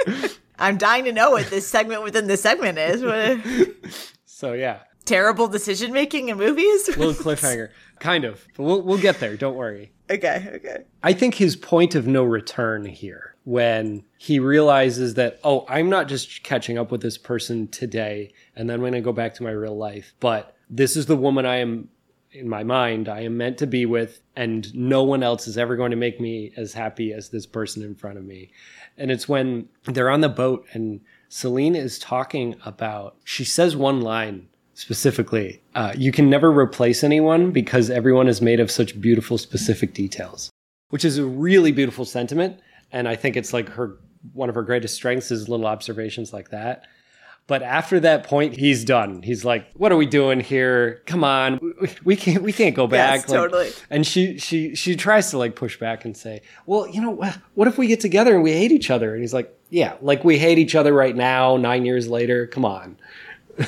I'm dying to know what this segment within the segment is. So yeah, terrible decision making in movies. little cliffhanger. Kind of. But we'll, we'll get there. Don't worry. okay. Okay. I think his point of no return here, when he realizes that, oh, I'm not just catching up with this person today and then when I go back to my real life, but this is the woman I am in my mind I am meant to be with, and no one else is ever going to make me as happy as this person in front of me. And it's when they're on the boat and Celine is talking about, she says one line specifically uh, you can never replace anyone because everyone is made of such beautiful, specific details, which is a really beautiful sentiment. And I think it's like her one of her greatest strengths is little observations like that. But after that point, he's done. He's like, "What are we doing here? Come on, we can't we can't go back." Yes, totally. And she she she tries to like push back and say, "Well, you know, what if we get together and we hate each other?" And he's like, "Yeah, like we hate each other right now, nine years later. Come on."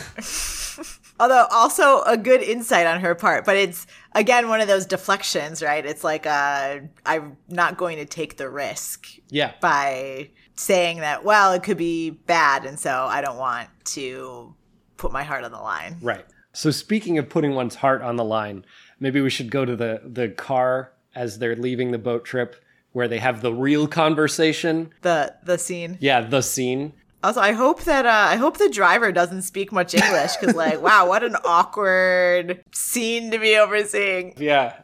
Although also a good insight on her part, but it's again one of those deflections, right? It's like uh, I'm not going to take the risk. Yeah. By saying that, well, it could be bad, and so I don't want to put my heart on the line. Right. So speaking of putting one's heart on the line, maybe we should go to the the car as they're leaving the boat trip where they have the real conversation. The the scene. Yeah, the scene. Also, I hope that uh, I hope the driver doesn't speak much English because, like, wow, what an awkward scene to be overseeing. Yeah.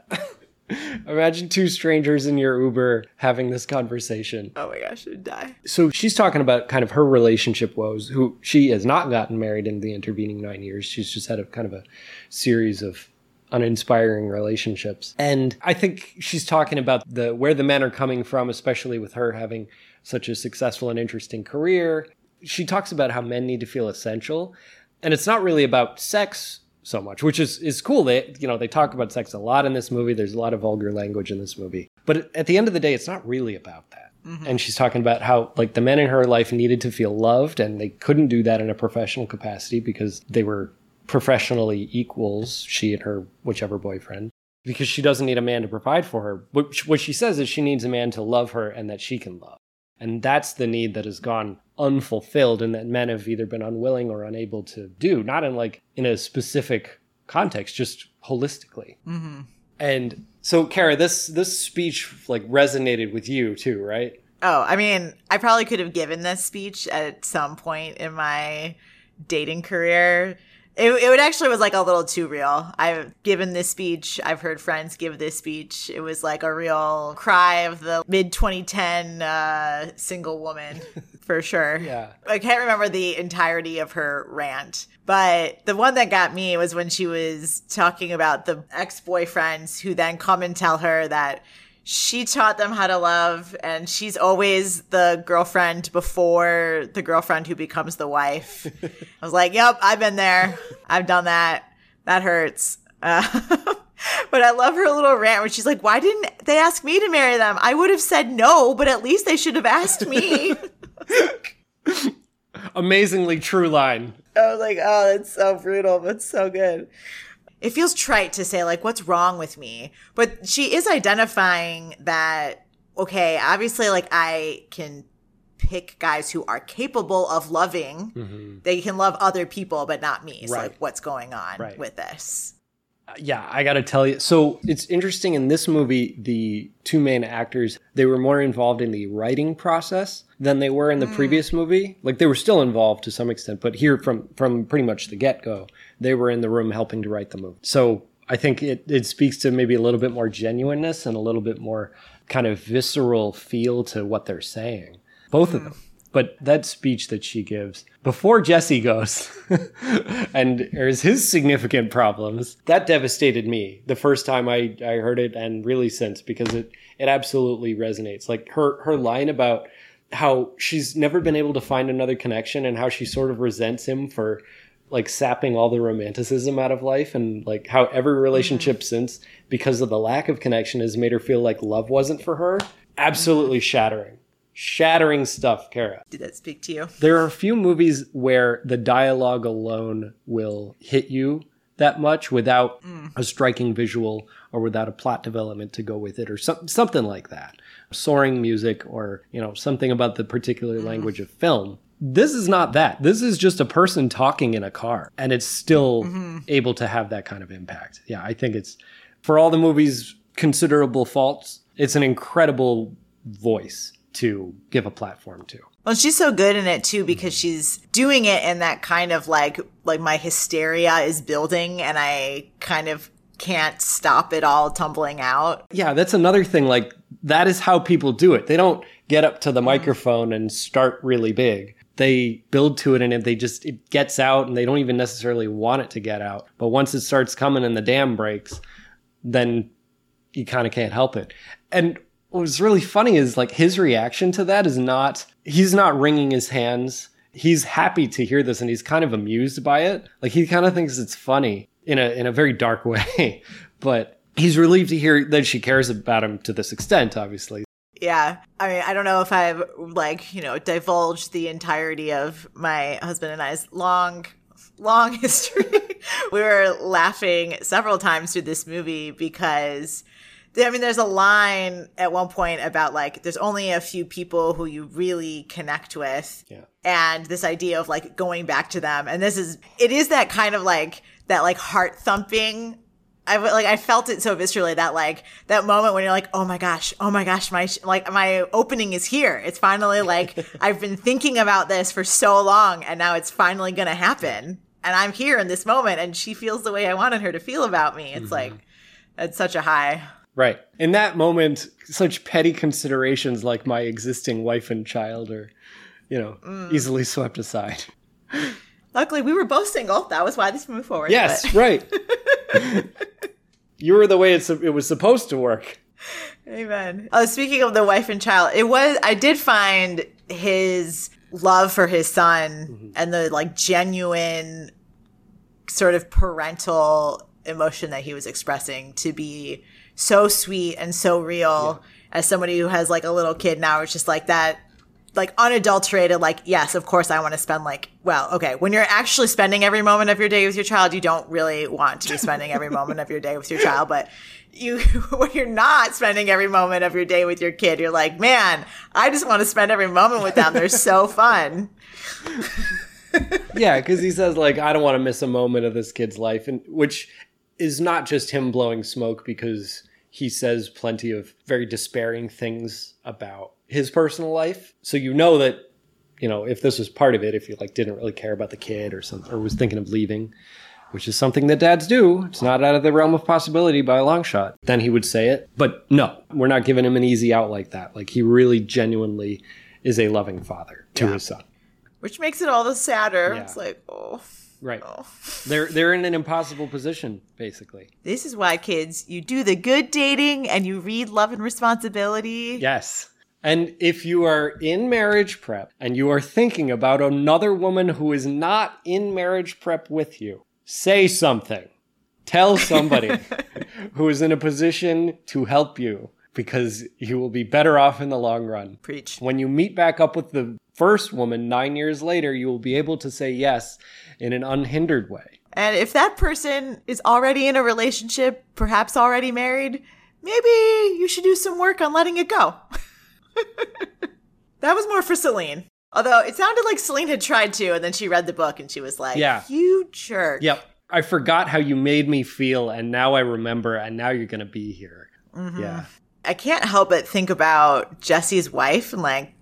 Imagine two strangers in your Uber having this conversation. Oh my gosh, I'd die. So she's talking about kind of her relationship woes, who she has not gotten married in the intervening nine years. She's just had a kind of a series of uninspiring relationships. And I think she's talking about the where the men are coming from, especially with her having such a successful and interesting career she talks about how men need to feel essential, and it's not really about sex so much, which is is cool. They you know they talk about sex a lot in this movie. There's a lot of vulgar language in this movie, but at the end of the day, it's not really about that. Mm-hmm. And she's talking about how like the men in her life needed to feel loved, and they couldn't do that in a professional capacity because they were professionally equals. She and her whichever boyfriend. Because she doesn't need a man to provide for her. What she says is she needs a man to love her and that she can love. And that's the need that has gone unfulfilled and that men have either been unwilling or unable to do, not in like in a specific context, just holistically. Mm-hmm. And so, Kara, this this speech like resonated with you too, right? Oh, I mean, I probably could have given this speech at some point in my dating career it, it actually was like a little too real. I've given this speech. I've heard friends give this speech. It was like a real cry of the mid 2010 uh, single woman for sure. Yeah. I can't remember the entirety of her rant, but the one that got me was when she was talking about the ex boyfriends who then come and tell her that she taught them how to love and she's always the girlfriend before the girlfriend who becomes the wife. I was like yep i've been there. I've done that. That hurts. Uh, but i love her little rant where she's like why didn't they ask me to marry them? I would have said no but at least they should have asked me. Amazingly true line. I was like oh that's so brutal but so good it feels trite to say like what's wrong with me but she is identifying that okay obviously like i can pick guys who are capable of loving mm-hmm. they can love other people but not me so right. like what's going on right. with this yeah, I got to tell you. So it's interesting in this movie, the two main actors, they were more involved in the writing process than they were in the mm. previous movie. Like they were still involved to some extent, but here from from pretty much the get-go, they were in the room helping to write the movie. So I think it it speaks to maybe a little bit more genuineness and a little bit more kind of visceral feel to what they're saying. Both mm. of them. But that speech that she gives before Jesse goes and there's his significant problems, that devastated me the first time I, I heard it and really since because it, it absolutely resonates. Like her, her line about how she's never been able to find another connection and how she sort of resents him for like sapping all the romanticism out of life and like how every relationship mm-hmm. since because of the lack of connection has made her feel like love wasn't for her absolutely shattering shattering stuff, Kara. Did that speak to you? There are a few movies where the dialogue alone will hit you that much without mm. a striking visual or without a plot development to go with it or some, something like that. Soaring music or, you know, something about the particular mm. language of film. This is not that. This is just a person talking in a car and it's still mm-hmm. able to have that kind of impact. Yeah, I think it's for all the movie's considerable faults, it's an incredible voice to give a platform to. Well, she's so good in it too because she's doing it in that kind of like like my hysteria is building and I kind of can't stop it all tumbling out. Yeah, that's another thing. Like, that is how people do it. They don't get up to the microphone and start really big. They build to it and it, they just, it gets out and they don't even necessarily want it to get out. But once it starts coming and the dam breaks, then you kind of can't help it. And what's really funny is like his reaction to that is not, he's not wringing his hands. He's happy to hear this and he's kind of amused by it. Like he kind of thinks it's funny in a, in a very dark way. but he's relieved to hear that she cares about him to this extent, obviously. Yeah. I mean, I don't know if I've like, you know, divulged the entirety of my husband and I's long long history. we were laughing several times through this movie because I mean, there's a line at one point about like, there's only a few people who you really connect with. Yeah. And this idea of like going back to them. And this is, it is that kind of like, that like heart thumping. I like, I felt it so viscerally that like, that moment when you're like, oh my gosh, oh my gosh, my, like, my opening is here. It's finally like, I've been thinking about this for so long and now it's finally going to happen. And I'm here in this moment and she feels the way I wanted her to feel about me. It's mm-hmm. like, it's such a high. Right. In that moment, such petty considerations like my existing wife and child are, you know, mm. easily swept aside. Luckily, we were both single. That was why this moved forward. Yes, but. right. you were the way it's, it was supposed to work. Amen. Oh, speaking of the wife and child, it was, I did find his love for his son mm-hmm. and the like genuine sort of parental emotion that he was expressing to be so sweet and so real yeah. as somebody who has like a little kid now it's just like that like unadulterated like yes of course i want to spend like well okay when you're actually spending every moment of your day with your child you don't really want to be spending every moment of your day with your child but you when you're not spending every moment of your day with your kid you're like man i just want to spend every moment with them. They're so fun. Yeah because he says like i don't want to miss a moment of this kid's life and which is not just him blowing smoke because he says plenty of very despairing things about his personal life. So you know that, you know, if this was part of it, if you like didn't really care about the kid or something, or was thinking of leaving, which is something that dads do, it's not out of the realm of possibility by a long shot, then he would say it. But no, we're not giving him an easy out like that. Like he really genuinely is a loving father to yeah. his son. Which makes it all the sadder. Yeah. It's like, oh. Right. Oh. they're they're in an impossible position, basically. This is why, kids, you do the good dating and you read Love and Responsibility. Yes. And if you are in marriage prep and you are thinking about another woman who is not in marriage prep with you, say something. Tell somebody who is in a position to help you because you will be better off in the long run. Preach. When you meet back up with the first woman nine years later, you will be able to say yes in an unhindered way. And if that person is already in a relationship, perhaps already married, maybe you should do some work on letting it go. that was more for Celine. Although it sounded like Celine had tried to, and then she read the book and she was like, Yeah. You jerk. Yep. I forgot how you made me feel, and now I remember, and now you're going to be here. Mm-hmm. Yeah. I can't help but think about Jesse's wife and like,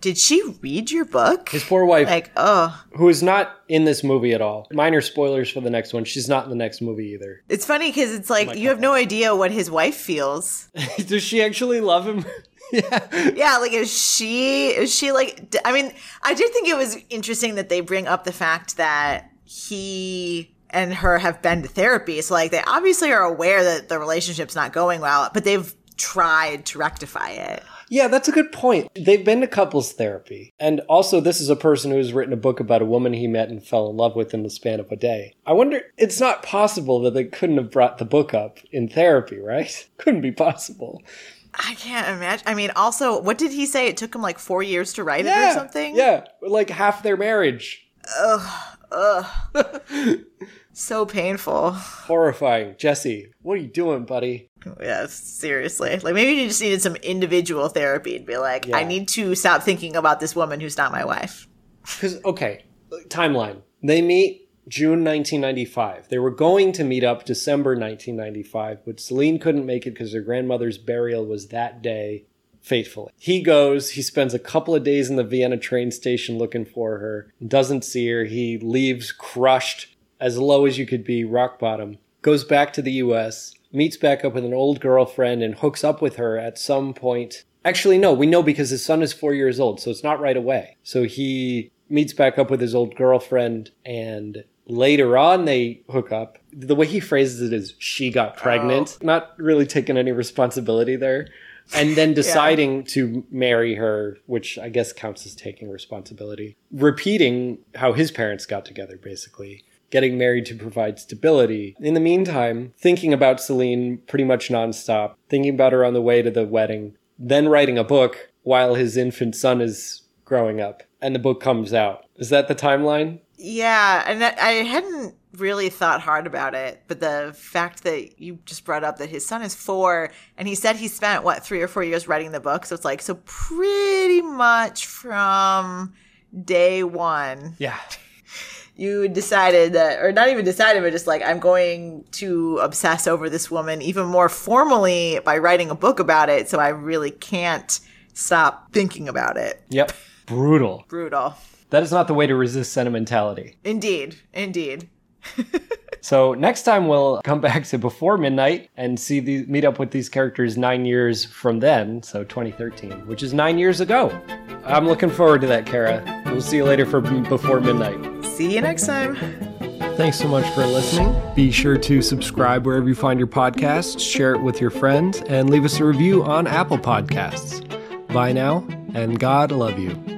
did she read your book? His poor wife. Like, oh. Who is not in this movie at all. Minor spoilers for the next one. She's not in the next movie either. It's funny because it's like you have no idea what his wife feels. Does she actually love him? yeah. Yeah, like is she is she like I mean, I did think it was interesting that they bring up the fact that he and her have been to therapy. So like they obviously are aware that the relationship's not going well, but they've tried to rectify it. Yeah, that's a good point. They've been to couples therapy. And also, this is a person who's written a book about a woman he met and fell in love with in the span of a day. I wonder, it's not possible that they couldn't have brought the book up in therapy, right? Couldn't be possible. I can't imagine. I mean, also, what did he say? It took him like four years to write yeah, it or something? Yeah, like half their marriage. Ugh. Ugh. so painful. Horrifying. Jesse, what are you doing, buddy? Yeah, seriously. Like maybe you just needed some individual therapy and be like, yeah. I need to stop thinking about this woman who's not my wife. Because okay, timeline. They meet June 1995. They were going to meet up December 1995, but Celine couldn't make it because her grandmother's burial was that day faithfully. He goes, he spends a couple of days in the Vienna train station looking for her, doesn't see her. He leaves crushed as low as you could be, rock bottom goes back to the US, meets back up with an old girlfriend, and hooks up with her at some point. Actually, no, we know because his son is four years old, so it's not right away. So he meets back up with his old girlfriend, and later on they hook up. The way he phrases it is she got oh. pregnant, Oh. not really taking any responsibility there. And then deciding to marry her, which I guess counts as taking responsibility. Repeating how his parents got together, basically. Getting married to provide stability. In the meantime, thinking about Celine pretty much nonstop, thinking about her on the way to the wedding, then writing a book while his infant son is growing up. And the book comes out. Is that the timeline? Yeah, and that, I hadn't really thought hard about it, but the fact that you just brought up that his son is four, and he said he spent what three or four years writing the book, so it's like so pretty much from day one, Yeah. You decided that, or not even decided, but just like I'm going to obsess over this woman even more formally by writing a book about it, so I really can't stop thinking about it. Yep. Brutal. Brutal, That is not the way to resist sentimentality. indeed, indeed. So next time we'll come back to before midnight and see the meet up with these characters nine years from then, so 2013, which is nine years ago. I'm looking forward to that, Kara. We'll see you later for before midnight. See you next time. Thanks so much for listening. Be sure to subscribe wherever you find your podcasts, share it with your friends, and leave us a review on Apple Podcasts. Bye now, and God love you.